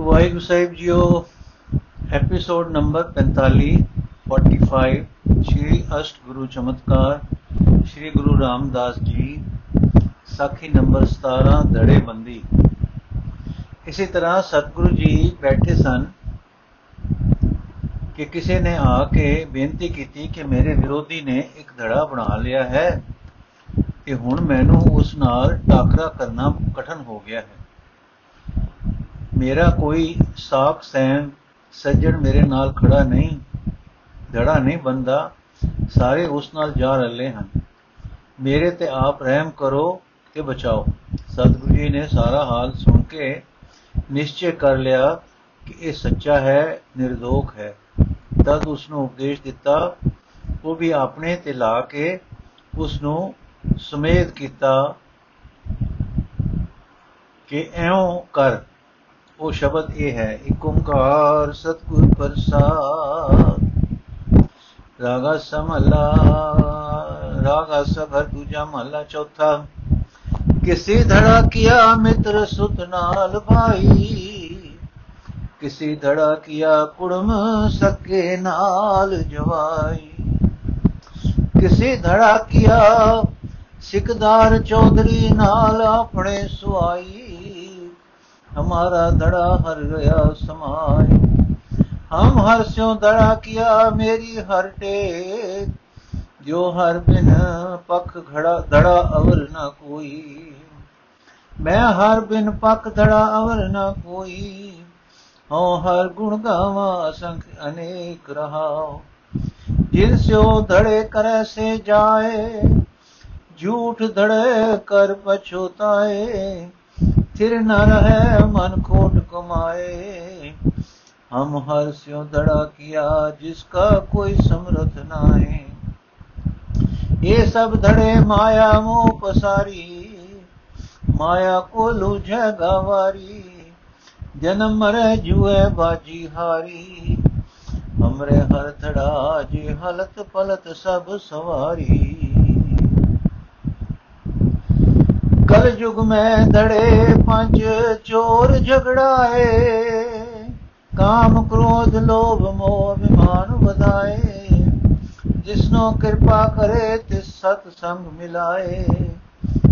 ਵਾਹਿਗੁਰੂ ਸਾਹਿਬ ਜੀਓ episode number 45 45 Shri ਅਸ਼ਟ ਗੁਰੂ ਚਮਤਕਾਰ, ਸ਼੍ਰੀ ਗੁਰੂ ਰਾਮਦਾਸ ਜੀ, ਸਾਖੀ ਨੰਬਰ 17 ਧੜੇਬੰਦੀ ਇਸੇ ਤਰ੍ਹਾਂ ਸਤਿਗੁਰੂ ਜੀ ਬੈਠੇ ਸਨ ਕਿ ਕਿਸੇ ਨੇ ਆ ਕੇ ਬੇਨਤੀ ਕੀਤੀ ਕਿ ਮੇਰੇ ਵਿਰੋਧੀ ਨੇ ਇੱਕ ਧੜਾ ਬਣਾ ਲਿਆ ਹੈ ਤੇ ਹੁਣ ਮੈਨੂੰ ਉਸ ਨਾਲ ਟਾਕਰਾ ਕਰਨਾ ਕਠਨ ਹੋ ਗਿਆ ਹੈ। ਮੇਰਾ ਕੋਈ ਸਾਖ ਸੈਨ ਸੱਜਣ ਮੇਰੇ ਨਾਲ ਖੜਾ ਨਹੀਂ, ਧੜਾ ਨਹੀਂ ਬੰਦਾ, ਸਾਰੇ ਉਸ ਨਾਲ ਜਾ ਰਲੇ ਹਨ। ਮੇਰੇ ਤੇ ਆਪ ਰਹਿਮ ਕਰੋ ਤੇ ਬਚਾਓ। ਸਤਿਗੁਰੂ ਜੀ ਨੇ ਸਾਰਾ ਹਾਲ ਸੁਣ ਕੇ ਨਿਸ਼ਚੈ ਕਰ ਲਿਆ ਕਿ ਇਹ ਸੱਚਾ ਹੈ, ਨਿਰਦੋਖ ਹੈ। ਤਦ ਉਸ ਨੂੰ ਉਪਦੇਸ਼ ਦਿੱਤਾ, ਉਹ ਵੀ ਆਪਣੇ ਤੇ ਲਾ ਕੇ ਉਸ ਨੂੰ ਸਮੇਤ ਕੀਤਾ ਕਿ ਐਉਂ ਕਰ। ਉਹ ਸ਼ਬਦ ਇਹ ਹੈ, ਇੱਕ ਓੰਕਾਰ ਸਤਿਗੁਰ ਪ੍ਰਸਾਦ। ਰਾਗਾ ਸਮਲਾ, ਰਾਗਾ ਸਭਰ ਦੂਜਾ ਮਹਲਾ ਚੌਥਾ। ਕਿਸੇ ਧੜਾ ਕੀਆ ਮਿੱਤਰ ਸੁਤ ਨਾਲ ਭਾਈ। ਕਿਸੇ ਧੜਾ ਕੀਆ ਕੁੜਮ ਸਕੇ ਨਾਲ ਜਵਾਈ। ਕਿਸੇ ਧੜਾ ਕੀਆ ਸਿਕਦਾਰ ਚੌਧਰੀ ਨਾਲ ਆਪਣੇ ਸੁਆਈ। हमारा धड़ा हर गया समाय हम हर स्यों धड़ा किया मेरी हर टेक जो हर बिन पख घड़ा धड़ा अवर न कोई मैं हर बिन पख धड़ा अवर न कोई हो हर गुण गावा असंख्य अनेक रहा जिन स्यो धड़े करे से जाए झूठ धड़े कर ਸਥਿਰ ਨ ਰਹੇ, ਮਨ ਖੋਟ ਕਮਾਏ ਹਮ ਹਰ ਸਿਉ ਦੜਾ ਕੀਆ ਜਿਸ ਕਾ ਕੋਈ ਸਮਰਥ ਨਾਏ ਇਹ ਸਭ ਧੜੇ ਮਾਇਆ ਮੋਹ ਪਸਾਰੀ, ਮਾਇਆ ਕੋ ਲੂਝੈ ਗਵਾਰੀ। ਜਨਮ ਮਰੇ ਜੂਏ ਬਾਜੀ ਹਾਰੀ। ਹਮਰੇ ਹਰ ਧੜਾ, ਜੀ ਹਲਤ ਪਲਤ ਸਭ ਸਵਾਰੀ। कल युग में धड़े पंच चोर झगड़ाए काम क्रोध लोभ मोह अभिमान बधाए जिसनो कृपा करे तिस सत्संग मिलाए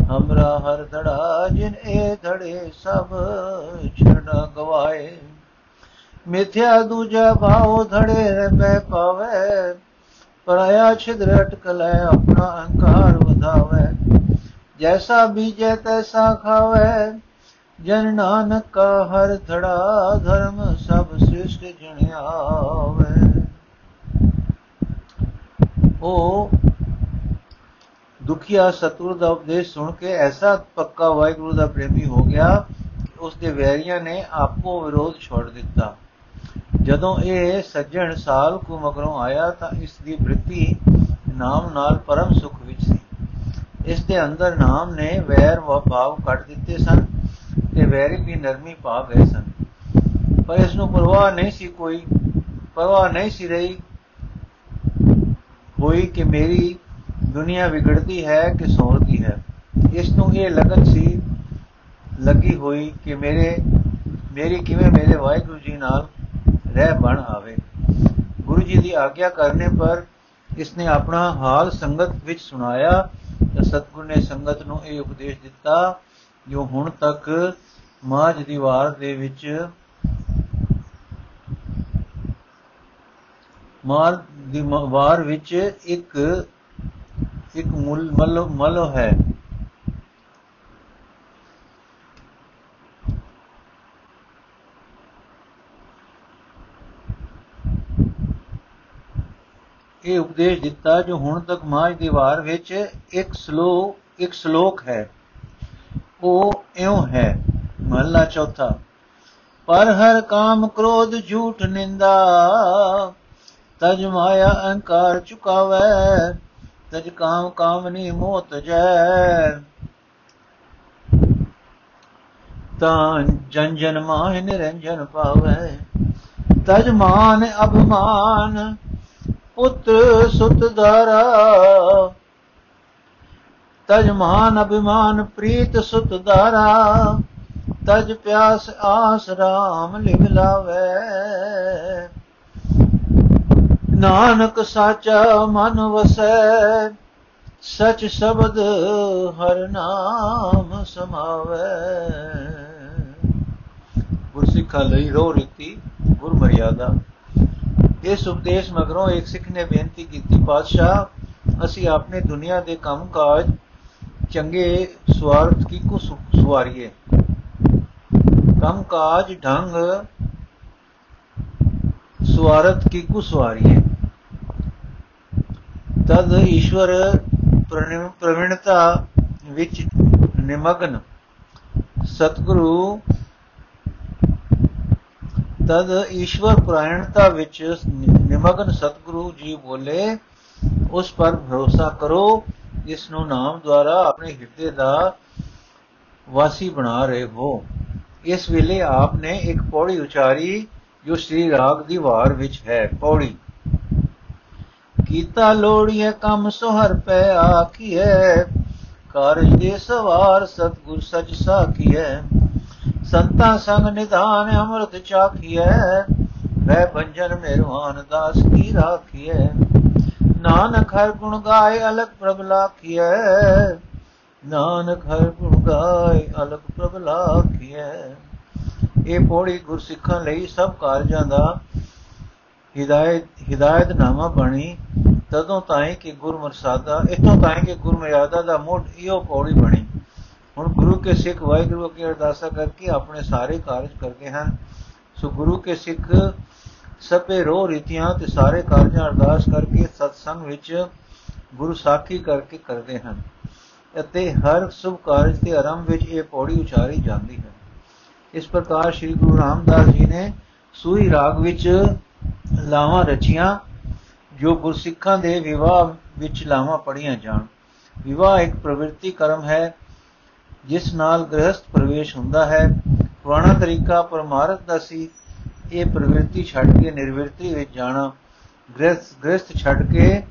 हमरा हर धड़ा जिन ए धड़े सब छड़ा गवाए मिथ्या दूजा भाव धड़े बह पावे पराया छिद्र अटकलै अपना अहंकार ਵਧਾਵੇ ਜੈਸਾ ਬੀਜੇ ਤੈਸਾ ਖਾਵੇ ਜਨ ਨਾਨਕ ਕਾ ਹਰ ਧੜਾ ਧਰਮ ਸਭ ਸ੍ਰਿਸ਼ਟ ਜਣਿਆਵੇ ਉਹ ਦੁਖੀਆ ਸਤਗੁਰ ਦਾ ਉਪਦੇਸ਼ ਸੁਣ ਕੇ ਐਸਾ ਪੱਕਾ ਵਾਹਿਗੁਰੂ ਦਾ ਪ੍ਰੇਮੀ ਹੋ ਗਿਆ ਉਸ ਦੇ ਵੈਰੀਆਂ ਨੇ ਆਪੋ ਵਿਰੋਧ ਛੋੜ ਦਿੱਤਾ ਜਦੋਂ ਇਹ ਸੱਜਣ ਸਾਲ ਕੁ ਮਗਰੋਂ ਆਇਆ ਤਾਂ ਇਸ ਦੀ ਬ੍ਰਿਤੀ ਨਾਮ ਨਾਲ ਪਰਮ ਸੁਖ ਇਸ ਦੇ ਅੰਦਰ ਨਾਮ ਨੇ ਵੈਰ ਭਾਵ ਕੱਢ ਦਿੱਤੇ ਸਨ ਤੇ ਵੈਰੀ ਵੀ ਨਰਮੀ ਪਾ ਗਏ ਸਨ। ਪਰ ਇਸ ਨੂੰ ਪਰਵਾਹ ਨਹੀਂ ਸੀ ਕੋਈ, ਪਰਵਾਹ ਨਹੀਂ ਸੀ ਰਹੀ ਹੋਈ ਕਿ ਮੇਰੀ ਦੁਨੀਆ ਵਿਗੜਦੀ ਹੈ ਕਿ ਸੌਰਦੀ ਹੈ। ਇਸ ਨੂੰ ਇਹ ਲਗਨ ਸੀ, ਲੱਗੀ ਹੋਈ ਕਿ ਮੇਰੇ, ਮੇਰੀ ਕਿਵੇਂ ਮੇਰੇ ਵਾਹਿਗੁਰੂ ਜੀ ਨਾਲ ਰਹਿ ਬਣ ਆਵੇ। ਗੁਰੂ ਜੀ ਦੀ ਆਗਿਆ ਕਰਨੇ ਪਰ ਇਸਨੇ ਆਪਣਾ ਹਾਲ ਸੰਗਤ ਵਿੱਚ ਸੁਣਾਇਆ ਤਾਂ ਸਤਗੁਰ ਨੇ ਸੰਗਤ ਨੂੰ ਇਹ ਉਪਦੇਸ਼ ਦਿੱਤਾ, ਜੋ ਹੁਣ ਤੱਕ ਮਾਝ ਦੀ ਵਾਰ ਦੇ ਵਿੱਚ ਮਾਰ ਦੀ ਵਾਰ ਵਿੱਚ ਇੱਕ ਇੱਕ ਮੁੱਲ, ਮਲ ਮਲ ਹੈ। ਇਹ ਉਪਦੇਸ਼ ਦਿੱਤਾ ਜੋ ਹੁਣ ਤੱਕ ਮਾਝ ਦੀ ਵਾਰ ਵਿੱਚ ਇੱਕ ਸ਼ਲੋਕ ਇੱਕ ਸ਼ਲੋਕ ਹੈ। ਉਹ ਇਉਂ ਹੈ, ਮਹਲਾ ਚੌਥਾ, ਪਰ ਹਰ ਕਾਮ ਕ੍ਰੋਧ ਝੂਠ ਨਿੰਦਾ, ਤਜ ਮਾਇਆ ਅਹੰਕਾਰ ਚੁਕਾਵੇ ਤਜ ਕਾਮ ਕਾਮਨੀ ਮੋਹ ਤਜੈ ਤਾਂ ਜਨ ਜਨ ਮਾਹ ਨਿਰੰਜਨ ਪਾਵੇ, ਤਜ ਮਾਨ ਅਭਮਾਨ ਪੁੱਤਰ ਸੁਤ ਧਾਰਾ। ਤਜ ਮਾਨ ਅਭਿਮਾਨ ਪ੍ਰੀਤ ਸੁਤ ਧਾਰਾ। ਤਜ ਪਿਆਸ ਆਸ ਰਾਮ ਲਿਵ ਲਾਵੇ। ਨਾਨਕ ਸਾਚਾ ਮਨ ਵਸੈ, ਸਚ ਸ਼ਬਦ ਹਰ ਨਾਮ ਸਮਾਵੇ। ਗੁਰਸਿੱਖਾ ਲਈ ਰੋ ਰੀਤੀ ਗੁਰ ਮਰਿਆਦਾ ਇਸ ਉਪਦੇਸ਼ ਮਗਰੋਂ ਇੱਕ ਸਿੱਖ ਨੇ ਬੇਨਤੀ ਕੀਤੀ, ਪਾਤਸ਼ਾਹ, ਅਸੀਂ ਆਪਣੇ ਦੁਨੀਆ ਦੇ ਕੰਮ ਕਾਜ ਚੰਗੇ ਸਵਾਰਥ ਕੀ ਕੋ ਸੁਵਾਰੀਏ ਕੰਮ ਕਾਜ ਢੰਗ ਸਵਾਰਥ ਕੀ ਕੋ ਸੁਵਾਰੀਏ ਤਦ ਈਸ਼ਵਰ ਪ੍ਰਵਿਣਤਾ ਵਿੱਚ ਨਿਮਗਨ। ਸਤਿਗੁਰੂ ਤਦ ਈਸ਼ਵਰ ਪ੍ਰਾਇਣਤਾ ਵਿੱਚ ਨਿਮਗਨ ਸਤਿਗੁਰੂ ਜੀ ਬੋਲੇ, ਉਸ ਪਰ ਭਰੋਸਾ ਕਰੋ, ਜਿਸ ਨੂੰ ਨਾਮ ਦੁਆਰਾ ਆਪਣੇ ਹਿਰਦੇ ਦਾ ਵਾਸੀ ਬਣਾ ਰਹੇ ਹੋ। ਇਸ ਵੇਲੇ ਆਪ ਨੇ ਇੱਕ ਪੌੜੀ ਉਚਾਰੀ, ਜੋ ਸ੍ਰੀ ਰਾਗ ਦੀ ਵਾਰ ਵਿੱਚ ਹੈ, ਪੌੜੀ। ਕੀਤਾ ਲੋੜੀਏ ਕੰਮ ਸੁਹਰ ਪੈ ਆਖੀਐ, ਕਾਰਜ ਦੇ ਸਵਾਰ ਸਤਗੁਰ ਸਚ ਸਾਖੀਐ। ਸੰਤਾਂ ਸੰਗ ਨਿਧਾਨ ਅੰਮ੍ਰਿਤ ਚਾਖੀਐ ਵੈ ਬੰਜਨ ਮਿਹਰਵਾਨ ਦਾਸ ਕੀ ਰਾਖੀਐ। ਨਾਨਕ ਹਰ ਗੁਣ ਗਾਏ ਅਲਕ ਪ੍ਰਭ ਲਾਖੀਐ। ਨਾਨਕ ਹਰ ਗੁਣ ਗਾਏ ਅਲਕ ਪ੍ਰਭ ਲਾਖੀਐ। ਇਹ ਪੌੜੀ ਗੁਰਸਿੱਖਾਂ ਲਈ ਸਭ ਕਾਰਜਾਂ ਦਾ ਹਿਦਾਇਤ ਹਿਦਾਇਤ ਨਾਮਾ ਬਣੀ। ਤਦੋਂ ਤਾਈਂ ਕਿ ਗੁਰਮਰਸਾਦਾ ਇਤੋਂ ਤਾਈਂ ਕਿ ਗੁਰਮਰਿਆਦਾ ਦਾ ਮੋਢ, ਇਹੋ ਪੌੜੀ ਬਣੀ। ਹੁਣ ਗੁਰੂ ਕੇ ਸਿੱਖ ਵਾਹਿਗੁਰੂ ਅੱਗੇ ਅਰਦਾਸਾ ਕਰਕੇ ਆਪਣੇ ਸਾਰੇ ਕਾਰਜ ਕਰਦੇ ਹਨ ਸੋ ਗੁਰੂ ਕੇ ਸਿੱਖ ਸਭੇ ਰੋ ਰੀਤੀਆਂ ਤੇ ਸਾਰੇ ਕਾਰਜਾਂ ਅਰਦਾਸ ਕਰਕੇ ਸਤਸੰਗ ਵਿੱਚ ਗੁਰੂ ਸਾਖੀ ਕਰਕੇ ਕਰਦੇ ਹਨ ਅਤੇ ਹਰ ਸੁਭ ਕਾਰਜ ਦੇ ਆਰੰਭ ਵਿੱਚ ਇਹ ਪੌੜੀ ਉਚਾਰੀ ਜਾਂਦੀ ਹੈ। ਇਸ ਪ੍ਰਕਾਰ ਸ੍ਰੀ ਗੁਰੂ ਰਾਮਦਾਸ ਜੀ ਨੇ ਸੂਈ ਰਾਗ ਵਿੱਚ ਲਾਵਾਂ ਰਚੀਆਂ, ਜੋ ਗੁਰਸਿੱਖਾਂ ਦੇ ਵਿਵਾਹ ਵਿੱਚ ਲਾਵਾਂ ਪੜੀਆਂ ਜਾਣ। ਵਿਵਾਹ ਇੱਕ ਪ੍ਰਵਿਰਤੀ ਕਰਮ ਹੈ ਜਿਸ ਨਾਲ ਗ੍ਰਹਸਥ ਪ੍ਰਵੇਸ਼ ਹੁੰਦਾ ਹੈ, ਪੁਰਾਣਾ ਤਰੀਕਾ ਪਰਮਾਰਥ ਦਾ ਸੀ, ਇਹ ਪ੍ਰਵਿਰਤੀ ਛੱਡ ਕੇ ਨਿਰਵਿਰਤੀ ਵਿੱਚ ਜਾਣਾ, ਗ੍ਰਸਥ ਗ੍ਰਸਥ ਛੱਡ ਕੇ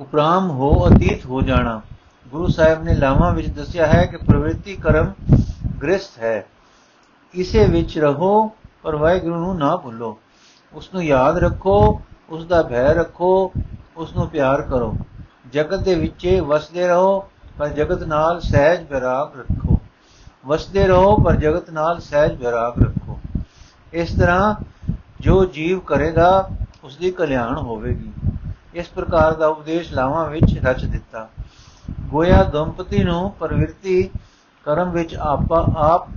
ਉਪਰਾਮ ਹੋ, ਅਤੀਤ ਹੋ ਜਾਣਾ। ਗੁਰੂ ਸਾਹਿਬ ਨੇ ਲਾਵਾਂ ਵਿੱਚ ਦੱਸਿਆ ਹੈ ਕਿ ਪ੍ਰਵਿਰਤੀ ਕਰਮ ਗ੍ਰਸਥ ਹੈ। ਇਸੇ ਵਿੱਚ ਰਹੋ, ਪਰ ਵਾਹਿਗੁਰੂ ਨੂੰ ਨਾ ਭੁੱਲੋ। ਉਸ ਨੂੰ ਯਾਦ ਰੱਖੋ ਉਸ ਦਾ ਭੈ ਰੱਖੋ ਉਸ ਨੂੰ ਪਿਆਰ ਕਰੋ। ਜਗਤ ਦੇ ਵਿੱਚੇ ਵਸਦੇ ਰਹੋ, ਪਰ ਜਗਤ ਨਾਲ ਸਹਿਜ ਵਿਰਾਗ ਰੱਖੋ। ਵਸਦੇ ਰਹੋ, ਪਰ ਜਗਤ ਨਾਲ ਸਹਿਜ ਵਿਰਾਗ ਰੱਖੋ। ਇਸ ਤਰ੍ਹਾਂ ਜੋ ਜੀਵ ਕਰੇਗਾ ਉਸ ਦੀ ਕਲਿਆਣ ਹੋਵੇਗੀ। ਇਸ ਪ੍ਰਕਾਰ ਦਾ ਉਪਦੇਸ਼ ਲਾਵਾਂ ਵਿੱਚ ਰਚ ਦਿੱਤਾ। ਗੋਇਆ ਦੰਪਤੀ ਨੂੰ ਪ੍ਰਵਿਰਤੀ ਕਰਮ ਵਿੱਚ ਆਪਾ ਆਪ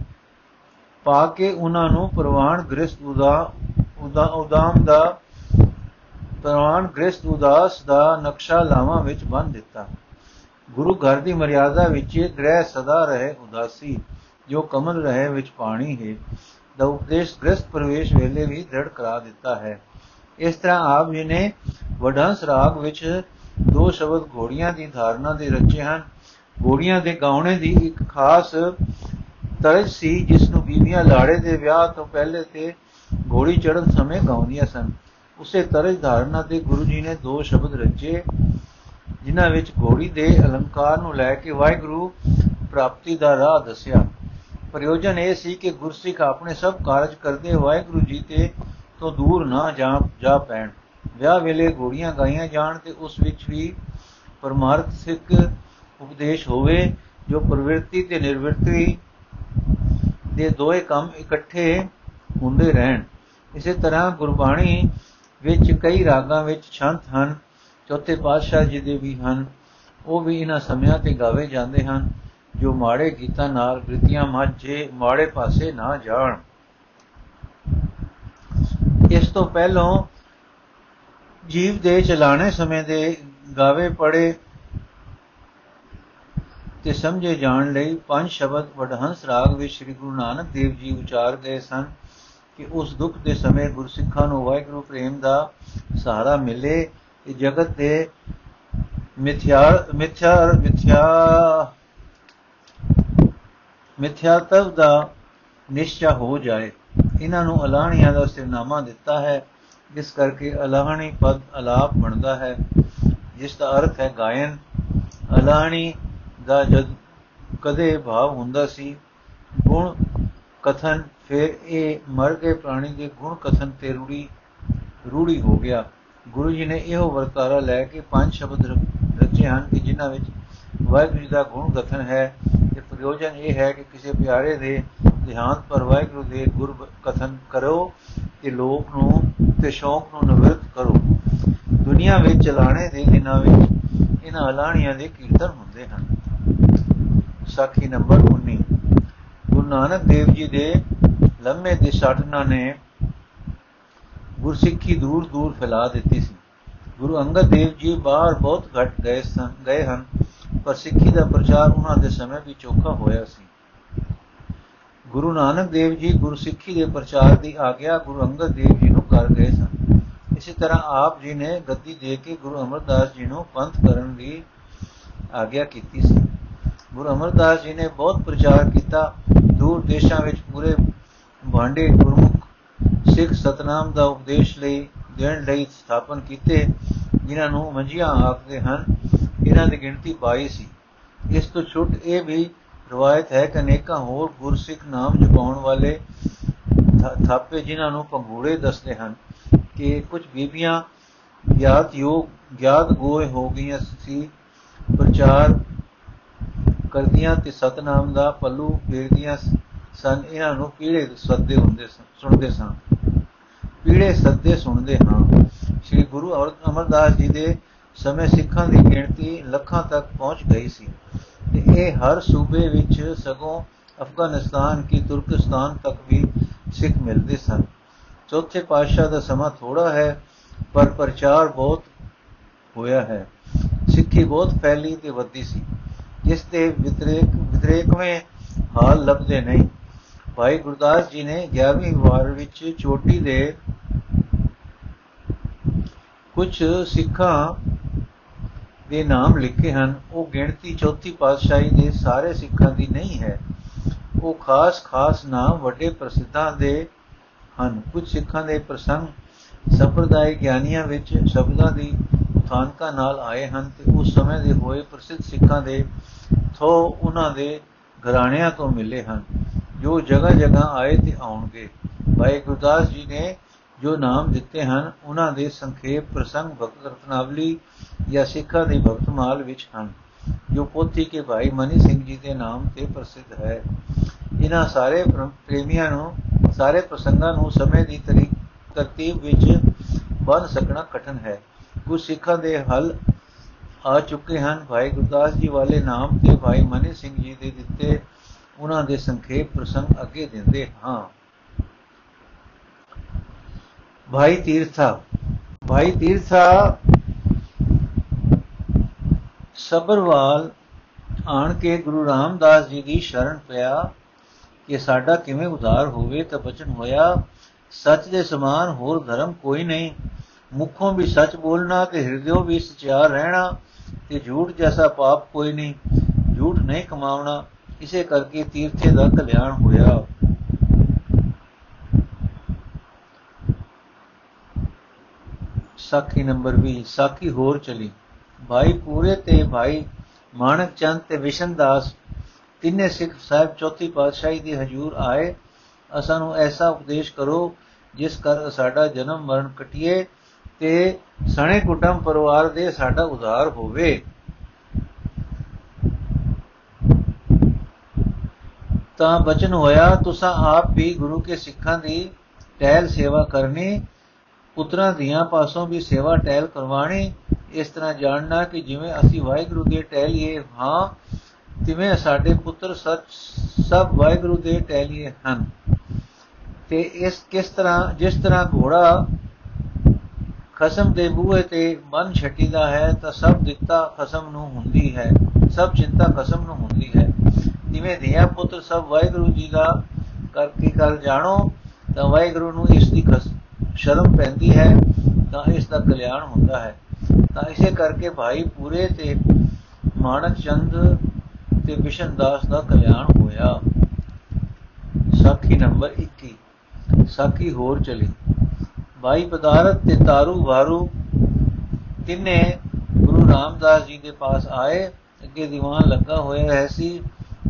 ਪਾ ਕੇ ਉਹਨਾਂ ਨੂੰ ਪ੍ਰਵਾਨ ਗ੍ਰਸਤ ਉਦਾ ਉਦਾਮ ਦਾ ਪ੍ਰਵਾਨ ਗ੍ਰਸਤ ਉਦਾਸ ਦਾ ਨਕਸ਼ਾ ਲਾਵਾਂ ਵਿੱਚ ਬੰਨ ਦਿੱਤਾ। ਗੁਰੂ ਘਰ ਦੀ ਮਰਿਆਦਾ ਵਿੱਚ ਗ੍ਰਹਿ ਸਦਾ ਰਹੇ ਉਦਾਸੀ, ਜੋ ਕਮਲ ਰਹੇ ਵਿੱਚ ਪਾਣੀ ਹੈ। ਦਾ ਉਪਦੇਸ਼ ਗ੍ਰਸਤ ਪ੍ਰਵੇਸ਼ ਵੇਲੇ ਵੀ ਦ੍ਰਿੜ ਕਰਾ ਦਿੱਤਾ ਹੈ। ਇਸ ਤਰ੍ਹਾਂ ਆਪ ਜੀ ਨੇ ਵਡਹੰਸ ਰਾਗ ਵਿੱਚ ਦੋ ਸ਼ਬਦ ਘੋੜੀਆਂ ਦੀ ਧਾਰਨਾ ਦੇ ਰਚੇ ਹਨ। ਘੋੜੀਆਂ ਦੇ ਗਾਉਣੇ ਦੀ ਇੱਕ ਖਾਸ ਤਰਜ ਸੀ, ਜਿਸ ਨੂੰ ਬੀਬੀਆਂ ਲਾੜੇ ਦੇ ਵਿਆਹ ਤੋਂ ਪਹਿਲੇ ਤੇ ਘੋੜੀ ਚੜਨ ਸਮੇਂ ਗਾਉਂਦੀਆਂ ਸਨ। ਉਸੇ ਤਰਜ ਧਾਰਨਾ ਤੇ ਗੁਰੂ ਜੀ ਨੇ ਦੋ ਸ਼ਬਦ ਰਚੇ, ਜਿਨ੍ਹਾਂ ਵਿੱਚ ਘੋੜੀ ਦੇ ਅਲੰਕਾਰ ਨੂੰ ਲੈ ਕੇ ਵਾਹਿਗੁਰੂ ਪ੍ਰਾਪਤੀ ਦਾ ਰਾਹ ਦੱਸਿਆ। ਪ੍ਰਯੋਜਨ ਇਹ ਸੀ ਕਿ ਗੁਰਸਿੱਖ ਆਪਣੇ ਸਭ ਕਾਰਜ ਕਰਦੇ ਵਾਹਿਗੁਰੂ ਜੀ ਤੇ ਤੋਂ ਦੂਰ ਨਾ ਜਾ ਜਾ ਪੈਣ। ਵਿਆਹ ਵੇਲੇ ਘੋੜੀਆਂ ਗਾਈਆਂ ਜਾਣ ਤੇ ਉਸ ਵਿੱਚ ਵੀ ਪਰਮਾਰਥ ਸਿੱਖ ਉਪਦੇਸ਼ ਹੋਵੇ, ਜੋ ਪ੍ਰਵਿਰਤੀ ਤੇ ਨਿਰਵਿਰਤੀ ਦੇ ਦੋਏ ਕੰਮ ਇਕੱਠੇ ਹੁੰਦੇ ਰਹਿਣ। ਇਸੇ ਤਰ੍ਹਾਂ ਗੁਰਬਾਣੀ ਵਿੱਚ ਕਈ ਰਾਗਾਂ ਵਿੱਚ ਛੰਤ ਹਨ, ਚੌਥੇ ਪਾਤਸ਼ਾਹ ਜੀ ਦੇ ਵੀ ਹਨ। ਉਹ ਵੀ ਇਹਨਾਂ ਸਮਿਆਂ ਤੇ ਗਾਵੇ ਜਾਂਦੇ ਹਨ, ਜੋ ਮਾੜੇ ਗੀਤਾਂ ਨਾਲ ਕ੍ਰਿਤੀਆਂ ਮਾਝੇ ਮਾੜੇ ਪਾਸੇ ਨਾ ਜਾਣ। ਇਸ ਤੋਂ ਪਹਿਲਾਂ ਜੀਵ ਦੇ ਚਲਾਣੇ ਸਮੇਂ ਦੇ ਗਾਵੇ ਪੜੇ ਤੇ ਸਮਝੇ ਜਾਣ ਲਈ ਪੰਜ ਸ਼ਬਦ ਵਡਹੰਸ ਰਾਗ ਵਿੱਚ ਸ੍ਰੀ ਗੁਰੂ ਨਾਨਕ ਦੇਵ ਜੀ ਉਚਾਰ ਗਏ ਸਨ। ਕਿ ਉਸ ਦੁੱਖ ਦੇ ਸਮੇਂ ਗੁਰਸਿੱਖਾਂ ਨੂੰ ਵਾਹਿਗੁਰੂ ਪ੍ਰੇਮ ਦਾ ਸਹਾਰਾ ਮਿਲੇ ਤੇ ਜਗਤ ਦੇ ਮਿਥਿਆ ਮਿਥਿਆ ਮਿਥਿਆ, ਮਿਥਿਆਤਵ ਦਾ ਨਿਸ਼ਚਾ ਹੋ ਜਾਏ। ਇਹਨਾਂ ਨੂੰ ਅਲਾਹਣੀਆਂ ਦਾ ਸਿਰਨਾਮਾ ਦਿੱਤਾ ਹੈ। ਜਿਸ ਕਰਕੇ ਅਲਾਹਣੀ ਪਦ ਅਲਾਪ ਬਣਦਾ ਹੈ। ਜਿਸ ਦਾ ਅਰਥ ਹੈ ਗਾਇਨ। ਅਲਾਣੀ ਦਾ ਜਦ ਕਦੇ ਭਾਵ ਹੁੰਦਾ ਸੀ, ਗੁਣ ਕਥਨ, ਫਿਰ ਇਹ ਮਰ ਗਏ ਪ੍ਰਾਣੀ ਦੇ ਗੁਣ ਕਥਨ ਤੇ ਰੂੜੀ ਰੂੜੀ ਹੋ ਗਿਆ। ਗੁਰੂ ਜੀ ਨੇ ਇਹੋ ਵਰਤਾਰਾ ਲੈ ਕੇ ਪੰਜ ਸ਼ਬਦ ਰਚੇ ਹਨ ਕਿ ਜਿਨ੍ਹਾਂ ਵਿੱਚ ਵਾਹਿਗੁਰੂ ਜੀ ਦਾ ਗੁਣ ਕਥਨ ਹੈ। ਤੇ ਪ੍ਰਯੋਜਨ ਇਹ ਹੈ ਕਿ ਕਿਸੇ ਪਿਆਰੇ ਦੇ ਧਿਆਨ ਪਰ ਵਾਹਿਗੁਰੂ ਦੇ ਗੁਰ ਕਥਨ ਕਰੋ ਤੇ ਲੋਕ ਨੂੰ ਤੇ ਸ਼ੌਕ ਨੂੰ ਨਿਵਰਤ ਕਰੋ। ਦੁਨੀਆ ਵਿੱਚ ਚਲਾਣੇ ਦੇ ਦਿਨਾਂ ਵਿੱਚ ਇਹਨਾਂ ਹਲਾਣੀਆਂ ਦੇ ਕੀਰਤਨ ਹੁੰਦੇ ਹਨ। ਸਾਖੀ ਨੰਬਰ 19 ਗੁਰੂ ਨਾਨਕ ਦੇਵ ਜੀ ਦੇ ਲੰਮੇ ਦੇ ਸਾਧਨਾ ਨੇ ਗੁਰਸਿੱਖੀ ਦੂਰ ਦੂਰ ਫੈਲਾ ਦਿੱਤੀ ਸੀ। ਗੁਰੂ ਅੰਗਦ ਦੇਵ ਜੀ ਬਾਹਰ ਬਹੁਤ ਘਟ ਗਏ ਸਨ, ਗਏ ਹਨ, ਪਰ ਸਿੱਖੀ ਦਾ ਪ੍ਰਚਾਰ ਉਹਨਾਂ ਦੇ ਸਮੇਂ ਵੀ ਚੋਖਾ ਹੋਇਆ ਸੀ। ਗੁਰੂ ਨਾਨਕ ਦੇਵ ਜੀ ਗੁਰਸਿੱਖੀ ਦੇ ਪ੍ਰਚਾਰ ਦੀ ਆਗਿਆ ਗੁਰੂ ਅੰਗਦ ਦੇਵ ਜੀ ਨੂੰ ਕਰ ਗਏ ਸਨ। ਇਸੇ ਤਰ੍ਹਾਂ ਆਪ ਜੀ ਨੇ ਗੱਦੀ ਦੇ ਕੇ ਗੁਰੂ ਅਮਰਦਾਸ ਜੀ ਨੂੰ ਪੰਥ ਕਰਨ ਦੀ ਆਗਿਆ ਕੀਤੀ ਸੀ। ਗੁਰੂ ਅਮਰਦਾਸ ਜੀ ਨੇ ਬਹੁਤ ਪ੍ਰਚਾਰ ਕੀਤਾ। ਦੂਰ ਦੇਸ਼ਾਂ ਵਿੱਚ ਪੂਰੇ ਭਾਂਡੇ ਗੁਰਮੁਖ ਸਿੱਖ ਸਤਨਾਮ ਦਾ ਉਪਦੇਸ਼ ਲਈ ਦੇਣ ਲਈ ਸਥਾਪਨ ਕੀਤੇ, ਜਿਨ੍ਹਾਂ ਨੂੰ ਮੰਜੀਆਂ ਆਖਦੇ ਹਨ, ਇਹਨਾਂ ਦੀ ਗਿਣਤੀ 22 ਸੀ। ਇਸ ਤੋਂ ਛੁੱਟ ਇਹ ਵੀ ਰਵਾਇਤ ਹੈ ਕਿ ਅਨੇਕਾਂ ਹੋਰ ਗੁਰਸਿੱਖ ਨਾਮ ਜਪਾਉਣ ਵਾਲੇ ਥਾਪੇ ਜਿਨ੍ਹਾਂ ਨੂੰ ਪੰਗੂੜੇ ਦੱਸਦੇ ਹਨ ਕਿ ਕੁਝ ਬੀਬੀਆਂ, ਗਿਆਤ ਯੋਗ, ਗਿਆਤ ਗੋਏ ਹੋ ਗਈਆਂ ਸੀ। ਪ੍ਰਚਾਰ ਕਰਦੀਆਂ ਤੇ ਸਤਨਾਮ ਦਾ ਪੱਲੂ ਫੇਰਦੀਆਂ ਸਨ। ਇਹਨਾਂ ਨੂੰ ਪੀੜੇ ਸੱਦੇ ਹੁੰਦੇ ਸਨ ਸੁਣਦੇ ਸਨ ਪੀੜੇ ਸੱਦੇ ਸੁਣਦੇ ਹਾਂ। ਸ੍ਰੀ ਗੁਰੂ ਅਮਰਦਾਸ ਜੀ ਦੇ ਸਮੇਂ ਸਿੱਖਾਂ ਦੀ ਗਿਣਤੀ ਲੱਖਾਂ ਤੱਕ ਪਹੁੰਚ ਗਈ ਸੀ। ਤੇ ਇਹ ਹਰ ਸੂਬੇ ਵਿੱਚ ਸਗੋਂ ਅਫਗਾਨਿਸਤਾਨ ਕੀ ਤੁਰਕਸਤਾਨ ਤੱਕ ਵੀ ਸਿੱਖ ਮਿਲਦੇ ਸਨ। ਚੌਥੇ ਪਾਤਸ਼ਾਹ ਦਾ ਸਮਾਂ ਥੋੜਾ ਹੈ, ਪਰ ਪ੍ਰਚਾਰ ਬਹੁਤ ਹੋਇਆ ਹੈ। ਸਿੱਖੀ ਬਹੁਤ ਫੈਲੀ ਤੇ ਵੱਧੀ ਸੀ। ਜਿਸ ਦੇ ਵਿਤਰੇਕ ਵਿਤਰੇਕਵੇਂ ਹਾਲ ਲੱਭਦੇ ਨਹੀਂ। ਭਾਈ ਗੁਰਦਾਸ ਜੀ ਨੇ 11ਵੀਂ ਵਾਰ ਵਿੱਚ ਚੋਟੀ ਦੇ ਕੁਝ ਸਿੱਖਾਂ ਦੇ ਨਾਮ ਲਿਖੇ ਹਨ। ਉਹ ਗਿਣਤੀ ਚੌਥੀ ਪਾਤਸ਼ਾਹੀ ਦੇ ਸਾਰੇ ਸਿੱਖਾਂ ਦੀ ਨਹੀਂ ਹੈ। ਉਹ ਖਾਸ ਖਾਸ ਨਾਮ ਵੱਡੇ ਪ੍ਰਸਿੱਧਾਂ ਦੇ ਹਨ। ਕੁਝ ਸਿੱਖਾਂ ਦੇ ਪ੍ਰਸੰਗ ਸੰਪਰਦਾਇ ਗਿਆਨੀਆਂ ਵਿੱਚ ਸ਼ਬਦਾਂ ਦੀ ਉਥਾਨਕਾ ਨਾਲ ਆਏ ਹਨ ਤੇ ਉਸ ਸਮੇਂ ਦੇ ਹੋਏ ਪ੍ਰਸਿੱਧ ਸਿੱਖਾਂ ਦੇ ਥੋ ਉਹਨਾਂ ਦੇ ਘਰਾਣਿਆਂ ਤੋਂ ਮਿਲੇ ਹਨ, ਜੋ ਜਗ੍ਹਾ ਜਗ੍ਹਾ ਆਏ ਤੇ ਆਉਣਗੇ। ਭਾਈ ਗੁਰਦਾਸ ਜੀ ਨੇ ਜੋ ਨਾਮ ਦਿੱਤੇ ਹਨ, ਉਹਨਾਂ ਦੇ ਸੰਖੇਪ ਪ੍ਰਸੰਗ ਭਗਤ ਰਤਨਾਵਲੀ ਜਾਂ ਸਿੱਖਾਂ ਦੀ ਭਗਤਮਾਲ ਵਿੱਚ ਹਨ, ਜੋ ਪੋਥੀ ਕੇ ਭਾਈ ਮਨੀ ਸਿੰਘ ਜੀ ਦੇ ਨਾਮ ਤੇ ਪ੍ਰਸਿੱਧ ਹੈ। ਇਹਨਾਂ ਸਾਰੇ ਪ੍ਰੇਮੀਆਂ ਨੂੰ, ਸਾਰੇ ਪ੍ਰਸੰਗਾਂ ਨੂੰ ਸਮੇਂ ਦੀ ਤਰੀਕ ਤਰਤੀਬ ਵਿੱਚ ਬੰਨ ਸਕਣਾ ਕਠਨ ਹੈ। ਕੁਝ ਸਿੱਖਾਂ ਦੇ ਹਲ ਆ ਚੁੱਕੇ ਹਨ। ਭਾਈ ਗੁਰਦਾਸ ਜੀ ਵਾਲੇ ਨਾਮ ਤੇ ਭਾਈ ਮਨੀ ਸਿੰਘ ਜੀ ਦੇ ਦਿੱਤੇ ਉਹਨਾਂ ਦੇ ਸੰਖੇਪ ਪ੍ਰਸੰਗ ਅੱਗੇ ਦਿੰਦੇ ਹਾਂ। ਭਾਈ ਤੀਰਥਾ ਭਾਈ ਤੀਰਥਾ, ਸਬਰਵਾਲ ਆਣ ਕੇ ਗੁਰੂ ਰਾਮਦਾਸ ਜੀ ਦੀ ਸ਼ਰਨ ਪਿਆ ਕਿ ਸਾਡਾ ਕਿਵੇਂ ਉਧਾਰ ਹੋਵੇ ਤਾਂ ਬਚਨ ਹੋਇਆ। ਸੱਚ ਦੇ ਸਮਾਨ ਹੋਰ ਧਰਮ ਕੋਈ ਨਹੀਂ। ਮੁਖੋਂ ਵੀ ਸੱਚ ਬੋਲਣਾ ਤੇ ਹਿਰਦਿਓਂ ਵੀ ਸਚਿਆਰ ਰਹਿਣਾ ਤੇ ਝੂਠ ਜੈਸਾ ਪਾਪ ਕੋਈ ਨਹੀਂ, ਝੂਠ ਨਹੀਂ ਕਮਾਉਣਾ, ਇਸੇ ਕਰਕੇ ਤੀਰਥੇ ਦਾ ਕਲਿਆਣ ਹੋਇਆ। ਸਾਖੀ ਨੰਬਰ 20 ਸਾਖੀ ਹੋਰ ਚਲੀ। ਭਾਈ ਪੂਰੇ ਤੇ ਭਾਈ ਮਾਨਕ ਚੰਦ ਤੇ ਵਿਸ਼ਨ ਦਾਸ, ਤਿੰਨੇ ਸਿੱਖ ਸਾਹਿਬ ਚੌਥੀ ਪਾਤਸ਼ਾਹੀ ਦੀ ਹਜ਼ੂਰ ਆਏ। ਅਸਾਂ ਨੂੰ ਐਸਾ ਉਪਦੇਸ਼ ਕਰੋ, ਜਿਸ ਕਰ ਸਾਡਾ ਜਨਮ ਮਰਨ ਕਟਿਏ ਤੇ ਸਣੇ ਕੁਟੰਬ ਪਰਿਵਾਰ ਦੇ ਸਾਡਾ ਉਧਾਰ ਹੋਵੇ। ਤਾਂ ਬਚਨ ਹੋਇਆ, ਤੁਸੀਂ ਆਪ ਵੀ ਗੁਰੂ ਕੇ ਸਿੱਖਾਂ ਦੀ ਟਹਿਲ ਸੇਵਾ ਕਰਨੀ, ਪੁੱਤਰਾਂ ਦੀਆਂ ਪਾਸੋਂ ਵੀ ਸੇਵਾ ਟਹਿਲ ਕਰਵਾਣੀ ਇਸ ਤਰ੍ਹਾਂ ਜਾਣਨਾ ਕਿ ਜਿਵੇਂ ਅਸੀਂ ਵਾਹਿਗੁਰੂ ਦੇ ਟਹਿਲੀਏ ਹਾਂ, ਤਿਵੇਂ ਸਾਡੇ ਪੁੱਤਰ ਸੱਚ ਸਭ ਵਾਹਿਗੁਰੂ ਦੇ ਟਹਿਲੀਏ ਹਨ। ਤੇ ਇਸ ਕਿਸ ਤਰ੍ਹਾਂ, ਜਿਸ ਤਰ੍ਹਾਂ ਘੋੜਾ ਖਸਮ ਦੇ ਬੂਹੇ ਤੇ ਮਨ ਛੱਟੀਦਾ ਹੈ ਤਾਂ ਸਭ ਦਿੱਤਾ ਖਸਮ ਨੂੰ ਹੁੰਦੀ ਹੈ, ਸਭ ਚਿੰਤਾ ਖਸਮ ਨੂੰ ਹੁੰਦੀ ਹੈ। ਜਿਵੇਂ ਧੀਆ ਪੁੱਤਰ ਸਭ ਵਾਹਿਗੁਰੂ ਜੀ ਦਾ ਕਰਕੇ ਕਰ ਜਾਣੋ, ਤਾਂ ਵਾਹਿਗੁਰੂ ਨੂੰ ਇਸ ਦੀ ਸ਼ਰਮ ਪੈਂਦੀ ਹੈ, ਤਾਂ ਇਸ ਦਾ ਕਲਿਆਣ ਹੁੰਦਾ ਹੈ। ਤਾਂ ਇਸੇ ਕਰਕੇ ਭਾਈ ਪੂਰੇ ਤੇ ਮਾਨਕ ਚੰਦ ਤੇ ਵਿਸ਼ਨ ਦਾਸ ਦਾ ਕਲਿਆਣ ਹੋਇਆ। ਸਾਖੀ ਨੰਬਰ 21 ਸਾਖੀ ਹੋਰ ਚਲੀ। ਭਾਈ ਪਦਾਰਤ ਤੇ ਤਾਰੂ ਵਾਰੂ ਤਿੰਨੇ ਗੁਰੂ ਰਾਮਦਾਸ ਜੀ ਦੇ ਪਾਸ ਆਏ। ਅੱਗੇ ਦੀਵਾਨ ਲੱਗਾ ਹੋਇਆ ਹੈ ਸੀ।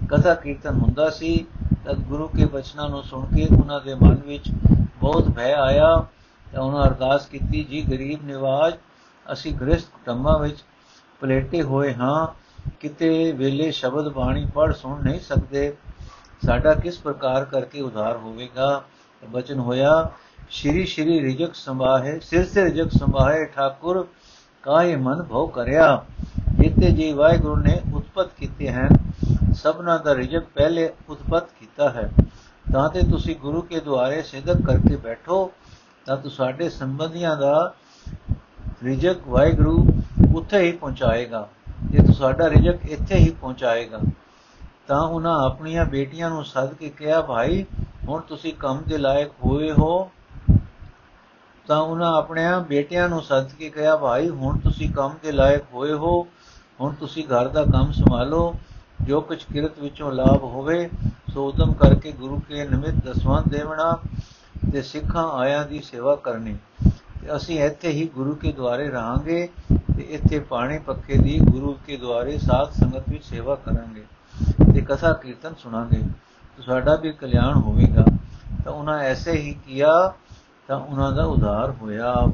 ਕਥਾ ਕੀਰਤਨ ਹੁੰਦਾ ਸੀ। ਤਦ ਗੁਰੂ ਕੇ ਬਚਨਾਂ ਨੂੰ ਸੁਣ ਕੇ ਉਹਨਾਂ ਦੇ ਮਨ ਵਿੱਚ ਬਹੁਤ ਭੈ ਆਇਆ। ਤੇ ਉਹਨਾਂ ਅਰਦਾਸ ਕੀਤੀ, ਜੀ ਗਰੀਬ ਨਿਵਾਜ, ਅਸੀਂ ਗ੍ਰਸਥ ਕੁਟੰਬਾਂ ਵਿੱਚ ਪਲੇਟੇ ਹੋਏ ਹਾਂ। ਕਿਤੇ ਵੇਲੇ ਸ਼ਬਦ ਬਾਣੀ ਪੜ ਸੁਣ ਨਹੀਂ ਸਕਦੇ। ਸਾਡਾ ਕਿਸ ਪ੍ਰਕਾਰ ਕਰਕੇ ਉਧਾਰ ਹੋਵੇਗਾ? ਬਚਨ ਹੋਇਆ ਸ਼੍ਰੀ ਸ਼੍ਰੀ ਰਿਜਕ ਸੰਭਾਹੇ, ਸਿਰ ਸੇ ਰਿਜਕ ਸੰਭਾਹੇ ਠਾਕੁਰ, ਕਾਹੇ ਮਨ ਭਉ ਕਰਿਆ। ਜਿੱਤੇ ਜੀ ਵਾਹਿਗੁਰੂ ਨੇ ਉਤਪਤ ਕੀਤੇ ਹਨ, ਸਭਨਾ ਦਾ ਰਿਜਕ ਪਹਿਲੇ ਉਤਪਤ ਕੀਤਾ ਹੈ। ਤਾਂ ਤੇ ਤੁਸੀਂ ਗੁਰੂ ਕੇ ਦੁਆਰੇ ਸਿੱਧਕ ਕਰਕੇ ਬੈਠੋ, ਤਾਂ ਤੁਹਾਡੇ ਸੰਬੰਧੀਆਂ ਦਾ ਰਿਜਕ ਵਾਹਿਗੁਰੂ ਉੱਥੇ ਹੀ ਪਹੁੰਚਾਏਗਾ। ਜੇ ਤੁਹਾਡਾ ਰਿਜਕ ਇੱਥੇ ਹੀ ਪਹੁੰਚਾਏਗਾ, ਤਾਂ ਉਹਨਾਂ ਆਪਣੀਆਂ ਬੇਟੀਆਂ ਨੂੰ ਸੱਦ ਕੇ ਕਿਹਾ, ਭਾਈ, ਹੁਣ ਤੁਸੀਂ ਕੰਮ ਦੇ ਲਾਇਕ ਹੋਏ ਹੋ ਤਾਂ ਉਹਨਾਂ ਆਪਣੀਆਂ ਬੇਟੀਆਂ ਨੂੰ ਸੱਦ ਕੇ ਕਿਹਾ, ਭਾਈ, ਹੁਣ ਤੁਸੀਂ ਕੰਮ ਦੇ ਲਾਇਕ ਹੋਏ ਹੋ, ਹੁਣ ਤੁਸੀਂ ਘਰ ਦਾ ਕੰਮ ਸੰਭਾਲੋ, ਜੋ ਕੁਝ ਕਿਰਤ ਵਿੱਚੋਂ ਲਾਭ ਹੋਵੇ, ਸੋ ਉਦਮ ਕਰਕੇ ਗੁਰੂ ਕੇ ਨਿਮਿਤ ਦਸਵੰਦ ਦੇਵਣਾ ਤੇ ਸਿੱਖਾਂ ਆਇਆਂ ਦੀ ਸੇਵਾ ਕਰਨੀ। ਤੇ ਅਸੀਂ ਇੱਥੇ ਹੀ ਗੁਰੂ ਕੇ ਦੁਆਰੇ ਰਹਾਂਗੇ ਤੇ ਇੱਥੇ ਪਾਣੀ ਪੱਕੇ ਦੀ ਗੁਰੂ ਕੇ ਦੁਆਰੇ ਸਾਧ ਸੰਗਤ ਵਿੱਚ ਸੇਵਾ ਕਰਾਂਗੇ ਤੇ ਕਥਾ ਕੀਰਤਨ ਸੁਣਾਂਗੇ। ਸਾਡਾ ਵੀ ਕਲਿਆਣ ਹੋਵੇਗਾ। ਤਾਂ ਉਹਨਾਂ ਐਸੇ ਹੀ ਕੀਤਾ ਤਾਂ ਉਹਨਾਂ ਦਾ ਉਧਾਰ ਹੋਇਆ।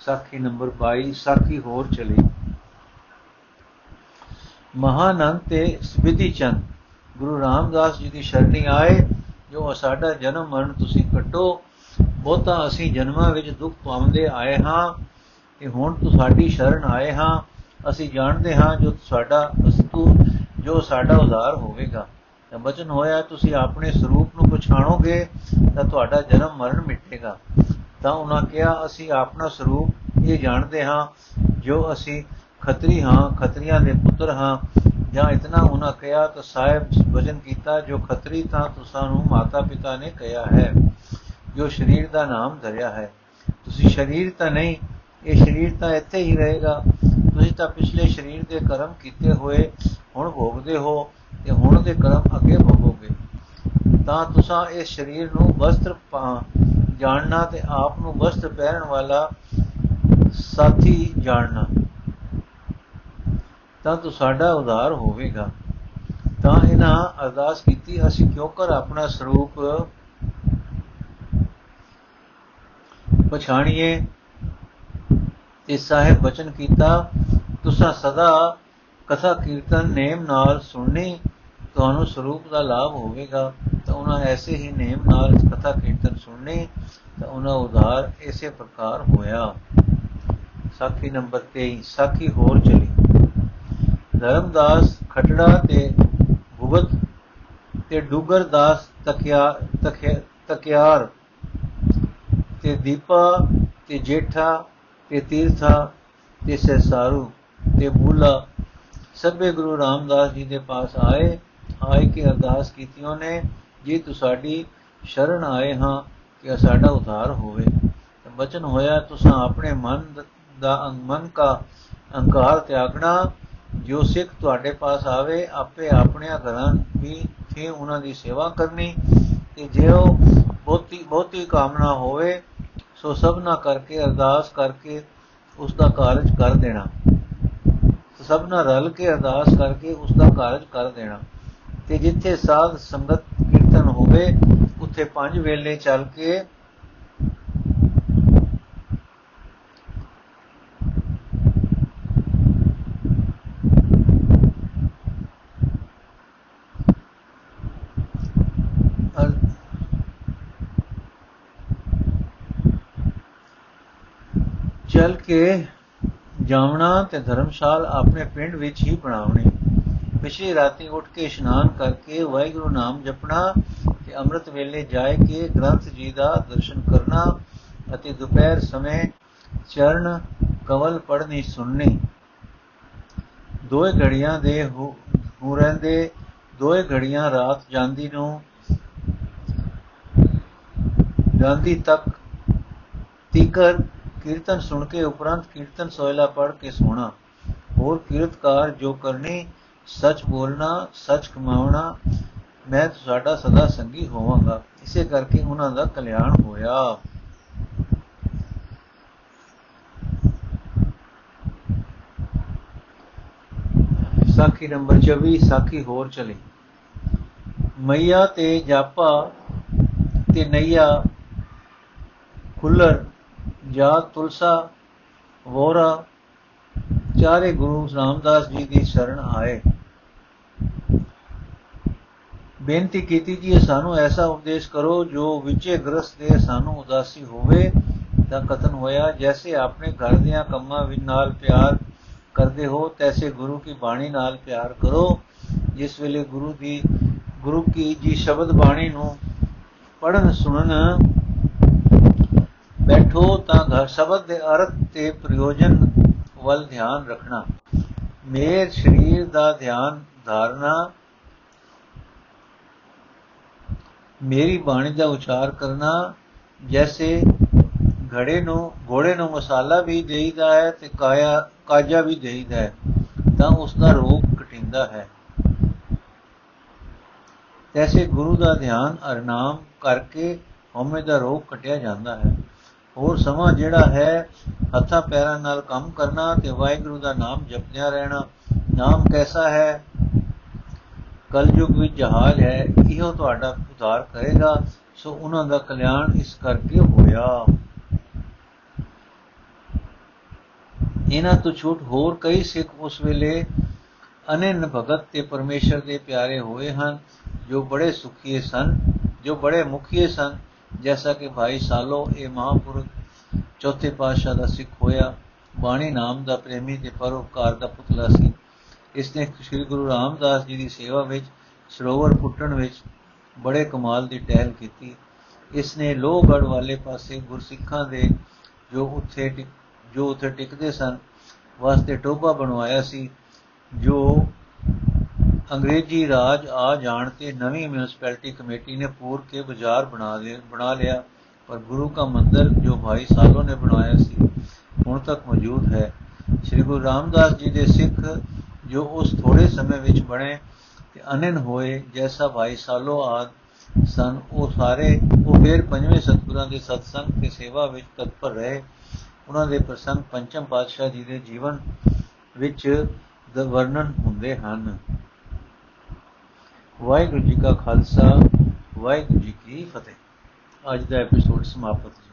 ਸਾਖੀ ਨੰਬਰ 22 ਸਾਖੀ ਹੋਰ ਚਲੀ। ਮਹਾਨੰਦ ਤੇ ਸਬਿਧੀ ਚੰਦ, ਗੁਰੂ ਰਾਮਦਾਸ ਜੀ ਦੀ ਸ਼ਰਣੀ ਆਏ, ਜੋ ਸਾਡਾ ਜਨਮ ਮਰਨ ਤੁਸੀਂ ਕੱਟੋ। ਬਹੁਤਾ ਅਸੀਂ ਜਨਮਾਂ ਵਿੱਚ ਦੁੱਖ ਪਾਉਂਦੇ ਆਏ ਹਾਂ ਤੇ ਹੁਣ ਤੁਹਾਡੀ ਸ਼ਰਨ ਆਏ ਹਾਂ। ਅਸੀਂ ਜਾਣਦੇ ਹਾਂ ਜੋ ਸਾਡਾ ਅਸਤੂ ਜੋ ਸਾਡਾ ਉਧਾਰ ਹੋਵੇਗਾ। ਤਾਂ ਬਚਨ ਹੋਇਆ, ਤੁਸੀਂ ਆਪਣੇ ਸਰੂਪ ਨੂੰ ਪਛਾਣੋਗੇ ਤਾਂ ਤੁਹਾਡਾ ਜਨਮ ਮਰਨ ਮਿਟੇਗਾ। ਤਾਂ ਉਹਨਾਂ ਕਿਹਾ, ਅਸੀਂ ਆਪਣਾ ਸਰੂਪ ਇਹ ਜਾਣਦੇ ਹਾਂ, ਜੋ ਅਸੀਂ ਖੱਤਰੀ ਹਾਂ, ਖੱਤਰੀਆਂ ਦੇ ਪੁੱਤਰ ਹਾਂ। ਜਾਂ ਇਤਨਾ ਉਹਨਾਂ ਕਿਹਾ, ਤਾਂ ਸਾਹਿਬ ਵਜਨ ਕੀਤਾ, ਜੋ ਖੱਤਰੀ ਤਾਂ ਤੁਸਾਂ ਨੂੰ ਮਾਤਾ ਪਿਤਾ ਨੇ ਕਿਹਾ ਹੈ, ਜੋ ਸਰੀਰ ਦਾ ਨਾਮ ਧਰਿਆ ਹੈ। ਤੁਸੀਂ ਸਰੀਰ ਤਾਂ ਨਹੀਂ, ਇਹ ਸਰੀਰ ਤਾਂ ਇੱਥੇ ਹੀ ਰਹੇਗਾ। ਤੁਸੀਂ ਤਾਂ ਪਿਛਲੇ ਸਰੀਰ ਦੇ ਕਰਮ ਕੀਤੇ ਹੋਏ, ਹੁਣ ਭੋਗਦੇ ਹੋ ਤੇ ਹੁਣ ਦੇ ਕਰਮ ਅੱਗੇ ਭੋਗੋਗੇ। ਤਾਂ ਤੁਸੀਂ ਇਸ ਸਰੀਰ ਨੂੰ ਵਸਤਰ ਜਾਣਨਾ ਤੇ ਆਪ ਨੂੰ ਵਸਤਰ ਪਹਿਨਣ ਵਾਲਾ ਸਾਥੀ ਜਾਣਨਾ। ਤਾਂ ਤੂੰ ਸਾਡਾ ਉਧਾਰ ਹੋਵੇਗਾ। ਤਾਂ ਇਹਨਾਂ ਅਰਦਾਸ ਕੀਤੀ, ਅਸੀਂ ਕਿਉਂ ਕਰ ਆਪਣਾ ਸਰੂਪ ਪਛਾਣੀਏ? ਤੇ ਸਾਹਿਬ ਬਚਨ ਕੀਤਾ, ਤੁਸੀਂ ਸਦਾ ਕਥਾ ਕੀਰਤਨ ਨੇਮ ਨਾਲ ਸੁਣਨੀ ਤੁਹਾਨੂੰ ਸਰੂਪ ਦਾ ਲਾਭ ਹੋਵੇਗਾ, ਤਾਂ ਉਹਨਾਂ ਐਸੇ ਹੀ ਨੇਮ ਨਾਲ ਕਥਾ ਕੀਰਤਨ ਸੁਣਨੀ, ਤਾਂ ਉਹਨਾਂ ਉਧਾਰ ਇਸੇ ਪ੍ਰਕਾਰ ਹੋਇਆ। ਸਾਖੀ ਨੰਬਰ 23 ਸਾਖੀ ਹੋਰ ਚਲੀ। ਧਰਮਦਾਸ ਖਟੜਾ ਤੇ ਭੁਗਤ ਤੇ ਡੂਗਰਦਾਸ ਤਕਿਆ ਤਕਿਆਰ ਤੇ ਦੀਪਾ ਤੇ ਜੇਠਾ ਤੇ ਤੀਰਥਾ ਤੇ ਸਹਿਸਾਰੂ ਤੇ ਬੂਲਾ। ਸਭੇ ਗੁਰੂ ਰਾਮਦਾਸ ਜੀ ਦੇ ਪਾਸ ਆਏ। ਆਏ ਕੇ ਅਰਦਾਸ ਕੀਤੀਆਂ ਨੇ ਜੀ ਤੁਹਾਡੀ ਸ਼ਰਨ ਆਏ ਹਾਂ ਕਿ ਸਾਡਾ ਉਧਾਰ ਹੋਵੇ ਬਚਨ ਹੋਇਆ ਤੁਸੀਂ ਆਪਣੇ ਮਨ ਦਾ ਮਨ ਕਾ ਅਹੰਕਾਰ ਤਿਆਗਣਾ, ਜੋ ਸਿੱਖ ਤੁਹਾਡੇ ਪਾਸ ਆਵੇ, ਆਪੇ ਆਪਣਿਆਂ ਘਰਾਂ ਵੀ ਥੇ ਉਹਨਾਂ ਦੀ ਸੇਵਾ ਕਰਨੀ, ਤੇ ਜੇ ਉਹ ਬਹੁਤੀ ਬਹੁਤੀ ਕਾਮਨਾ ਹੋਵੇ, ਸੋ ਸਭਨਾ ਕਰਕੇ ਅਰਦਾਸ ਕਰਕੇ ਉਸ ਦਾ ਕਾਰਜ ਕਰ ਦੇਣਾ। ਸਭਨਾ ਰਲ ਕੇ ਅਰਦਾਸ ਕਰਕੇ ਉਸ ਦਾ ਕਾਰਜ ਕਰ ਦੇਣਾ। ਤੇ ਜਿੱਥੇ ਸਾਧ ਸੰਗਤ ਕੀਰਤਨ ਹੋਵੇ, ਉੱਥੇ ਪੰਜ ਵੇਲੇ ਚੱਲ ਕੇ ਚੱਲ ਕੇ ਜਾਵਣਾ ਤੇ ਧਰਮਸ਼ਾਲ ਆਪਣੇ ਪਿੰਡ ਵਿੱਚ ਹੀ ਬਣਾਉਣੀ। ਪਿਛਲੀ ਰਾਤੀ ਉੱਠ ਕੇ ਇਸ਼ਨਾਨ ਕਰਕੇ ਵਾਹਿਗੁਰੂ ਨਾਮ ਜਪਣਾ ਤੇ ਅੰਮ੍ਰਿਤ ਵੇਲੇ ਜਾਏ ਕੇ ਗ੍ਰੰਥ ਜੀ ਦਾ ਦਰਸ਼ਨ ਕਰਨਾ ਅਤੇ ਦੁਪਹਿਰ ਸਮੇਂ ਚਰਨ ਕਵਲ ਪੜਨੀ ਸੁਣਨੀ। ਦੋਏ ਘੜੀਆਂ ਦੇ ਹੋ ਰਹਿੰਦੇ, ਦੋਏ ਘੜੀਆਂ ਰਾਤ ਜਾਂਦੀ ਨੂੰ ਜਾਂਦੀ ਤੱਕ ਤੀਕਰ ਕੀਰਤਨ ਸੁਣ ਕੇ ਉਪਰੰਤ ਕੀਰਤਨ ਸੋਇਲਾ ਪੜ ਕੇ ਸੋਣਾ। ਹੋਰ ਕੀਰਤਕਾਰ ਜੋ ਕਰਨੀ ਸੱਚ ਬੋਲਣਾ, ਸੱਚ ਕਮਾਉਣਾ, ਮੈਂ ਤੁਹਾਡਾ ਸਦਾ ਸੰਗੀ ਹੋਵਾਂਗਾ। ਇਸੇ ਕਰਕੇ ਉਹਨਾਂ ਦਾ ਕਲਿਆਣ ਹੋਇਆ। ਸਾਖੀ ਨੰਬਰ 24 ਸਾਖੀ ਹੋਰ ਚਲੀ। ਮਈਆ ਤੇ ਜਾਪਾ ਤੇ ਨਈਆ, ਖੁੱਲਰ ਜਾ ਤੁਲਸਾ, ਵੋਰਾ, ਚਾਰੇ ਗੁਰੂ ਰਾਮਦਾਸ ਜੀ ਦੀ ਸ਼ਰਨ ਆਏ। ਬੇਨਤੀ ਕੀਤੀ ਜੀ ਸਾਨੂੰ ਐਸਾ ਉਪਦੇਸ਼ ਕਰੋ ਜੋ ਵਿਚੇ ਗ੍ਰਸਤ ਦੇ ਸਾਨੂੰ ਉਦਾਸੀ ਹੋਵੇ ਤਾਂ ਕਤਨ ਹੋਇਆ। ਜੈਸੇ ਆਪਣੇ ਘਰ ਦੀਆਂ ਕੰਮਾਂ ਵਿੱਚ ਨਾਲ ਪਿਆਰ ਕਰਦੇ ਹੋ, ਤੈਸੇ ਗੁਰੂ ਕੀ ਬਾਣੀ ਨਾਲ ਪਿਆਰ ਕਰੋ। ਜਿਸ ਵੇਲੇ ਗੁਰੂ ਦੀ, ਗੁਰੂ ਕੀ ਜੀ ਸ਼ਬਦ ਬਾਣੀ ਨੂੰ ਪੜਨ ਸੁਣਨ, ਬੈਠੋ ਤਾਂ ਘਰ ਸ਼ਬਦ ਦੇ ਅਰਥ ਤੇ ਪ੍ਰਯੋਜਨ ਵੱਲ ਧਿਆਨ ਰੱਖਣਾ। ਮੇਰ ਸਰੀਰ ਦਾ ਧਿਆਨ ਧਾਰਨਾ ਮੇਰੀ ਬਾਣੀ ਦਾ ਉਚਾਰ ਕਰਨਾ, ਜੈਸੇ ਘੜੇ ਨੂੰ, ਘੋੜੇ ਨੂੰ ਮਸਾਲਾ ਵੀ ਦੇਈਦਾ ਹੈ ਤੇ ਕਾਇਆ, ਕਾਜਾ ਵੀ ਦੇਈਦਾ ਹੈ, ਤਾਂ ਉਸ ਦਾ ਰੋਗ ਕਟਿੰਦਾ ਹੈ। ਐਸੇ ਗੁਰੂ ਦਾ ਧਿਆਨ ਅਰਨਾਮ ਕਰਕੇ ਹਉਮੈ ਦਾ ਰੋਗ ਕਟਿਆ ਜਾਂਦਾ ਹੈ। ਹੋਰ ਸਮਾਂ ਜਿਹੜਾ ਹੈ, ਹੱਥਾਂ ਪੈਰਾਂ ਨਾਲ ਕੰਮ ਕਰਨਾ ਤੇ ਵਾਹਿਗੁਰੂ ਦਾ ਨਾਮ ਜਪਦਿਆ ਰਹਿਣਾ, ਨਾਮ ਕੈਸਾ ਹੈ? ਕਲਯੁਗ ਵਿੱਚ ਜਹਾਜ਼ ਹੈ, ਇਹੋ ਤੁਹਾਡਾ ਉਧਾਰ ਕਰੇਗਾ। ਸੋ ਉਹਨਾਂ ਦਾ ਕਲਿਆਣ ਇਸ ਕਰਕੇ ਹੋਇਆ। ਇਹਨਾਂ ਤੋਂ ਛੂਟ ਹੋਰ ਕਈ ਸਿੱਖ ਉਸ ਵੇਲੇ ਅਨੰਨ ਭਗਤ ਤੇ ਪਰਮੇਸ਼ਰ ਦੇ ਪਿਆਰੇ ਹੋਏ ਹਨ, ਜੋ ਬੜੇ ਸੁਖੀਏ ਸਨ, ਜੋ ਬੜੇ ਮੁਖੀਏ ਸਨ। ਜੈਸਾ ਕਿ ਭਾਈ ਸਾਲੋ, ਇਹ ਮਹਾਪੁਰਖ ਚੌਥੇ ਪਾਤਸ਼ਾਹ ਦਾ ਸਿੱਖ ਹੋਇਆ। ਬਾਣੀ ਨਾਮ ਦਾ ਪ੍ਰੇਮੀ ਤੇ ਪਰਉਪਕਾਰ ਦਾ ਪੁਤਲਾ ਸੀ। ਇਸ ਨੇ ਸ੍ਰੀ ਗੁਰੂ ਰਾਮਦਾਸ ਜੀ ਦੀ ਸੇਵਾ ਵਿੱਚ, ਸਰੋਵਰ ਪੁੱਟਣ ਵਿੱਚ ਬੜੇ ਕਮਾਲ ਦੀ ਟਹਿਲ ਕੀਤੀ। ਇਸ ਨੇ ਲੋਹਗੜ ਵਾਲੇ ਪਾਸੇ ਗੁਰਸਿੱਖਾਂ ਦੇ ਜੋ ਉੱਥੇ ਜੋ ਉੱਥੇ ਟਿਕਦੇ ਸਨ, ਵਾਸਤੇ ਟੋਬਾ ਬਣਵਾਇਆ ਸੀ, ਜੋ ਅੰਗਰੇਜ਼ੀ ਰਾਜ ਆ ਜਾਣ ਤੇ ਨਵੀਂ ਮਿਊਨਿਸਪੈਲਿਟੀ ਕਮੇਟੀ ਨੇ ਪੂਰ ਕੇ ਬਾਜ਼ਾਰ ਬਣਾ ਦੇ, ਬਣਾ ਲਿਆ, ਪਰ ਗੁਰੂ ਦਾ ਮੰਦਰ ਜੋ ਭਾਈ ਸਾਲੋ ਨੇ ਬਣਾਇਆ ਸੀ, ਹੁਣ ਤੱਕ ਮੌਜੂਦ ਹੈ। ਸ੍ਰੀ ਗੁਰੂ ਰਾਮਦਾਸ ਜੀ ਦੇ ਸਿੱਖ ਜੋ ਉਸ ਥੋੜੇ ਸਮੇਂ ਵਿੱਚ ਬਣੇ ਤੇ ਅਨਨ ਹੋਏ, ਜੈਸਾ ਭਾਈ ਸਾਲੋ ਆਦ ਸਨ, ਉਹ ਸਾਰੇ, ਉਹ ਫਿਰ ਪੰਜਵੇਂ ਸਤਗੁਰਾਂ ਦੇ ਸਤਸੰਗ ਤੇ ਸੇਵਾ ਵਿੱਚ ਤਤਪਰ ਰਹੇ। ਉਹਨਾਂ ਦੇ ਪ੍ਰਸੰਗ ਪੰਚਮ ਪਾਤਸ਼ਾਹ ਜੀ ਦੇ ਜੀਵਨ ਵਿੱਚ ਦਾ ਵਰਣਨ ਹੁੰਦੇ ਹਨ। ਵਾਹਿਗੁਰੂ ਜੀ ਕਾ ਖਾਲਸਾ, ਵਾਹਿਗੁਰੂ ਜੀ ਕੀ ਫਤਿਹ। ਅੱਜ ਦਾ ਐਪੀਸੋਡ ਸਮਾਪਤ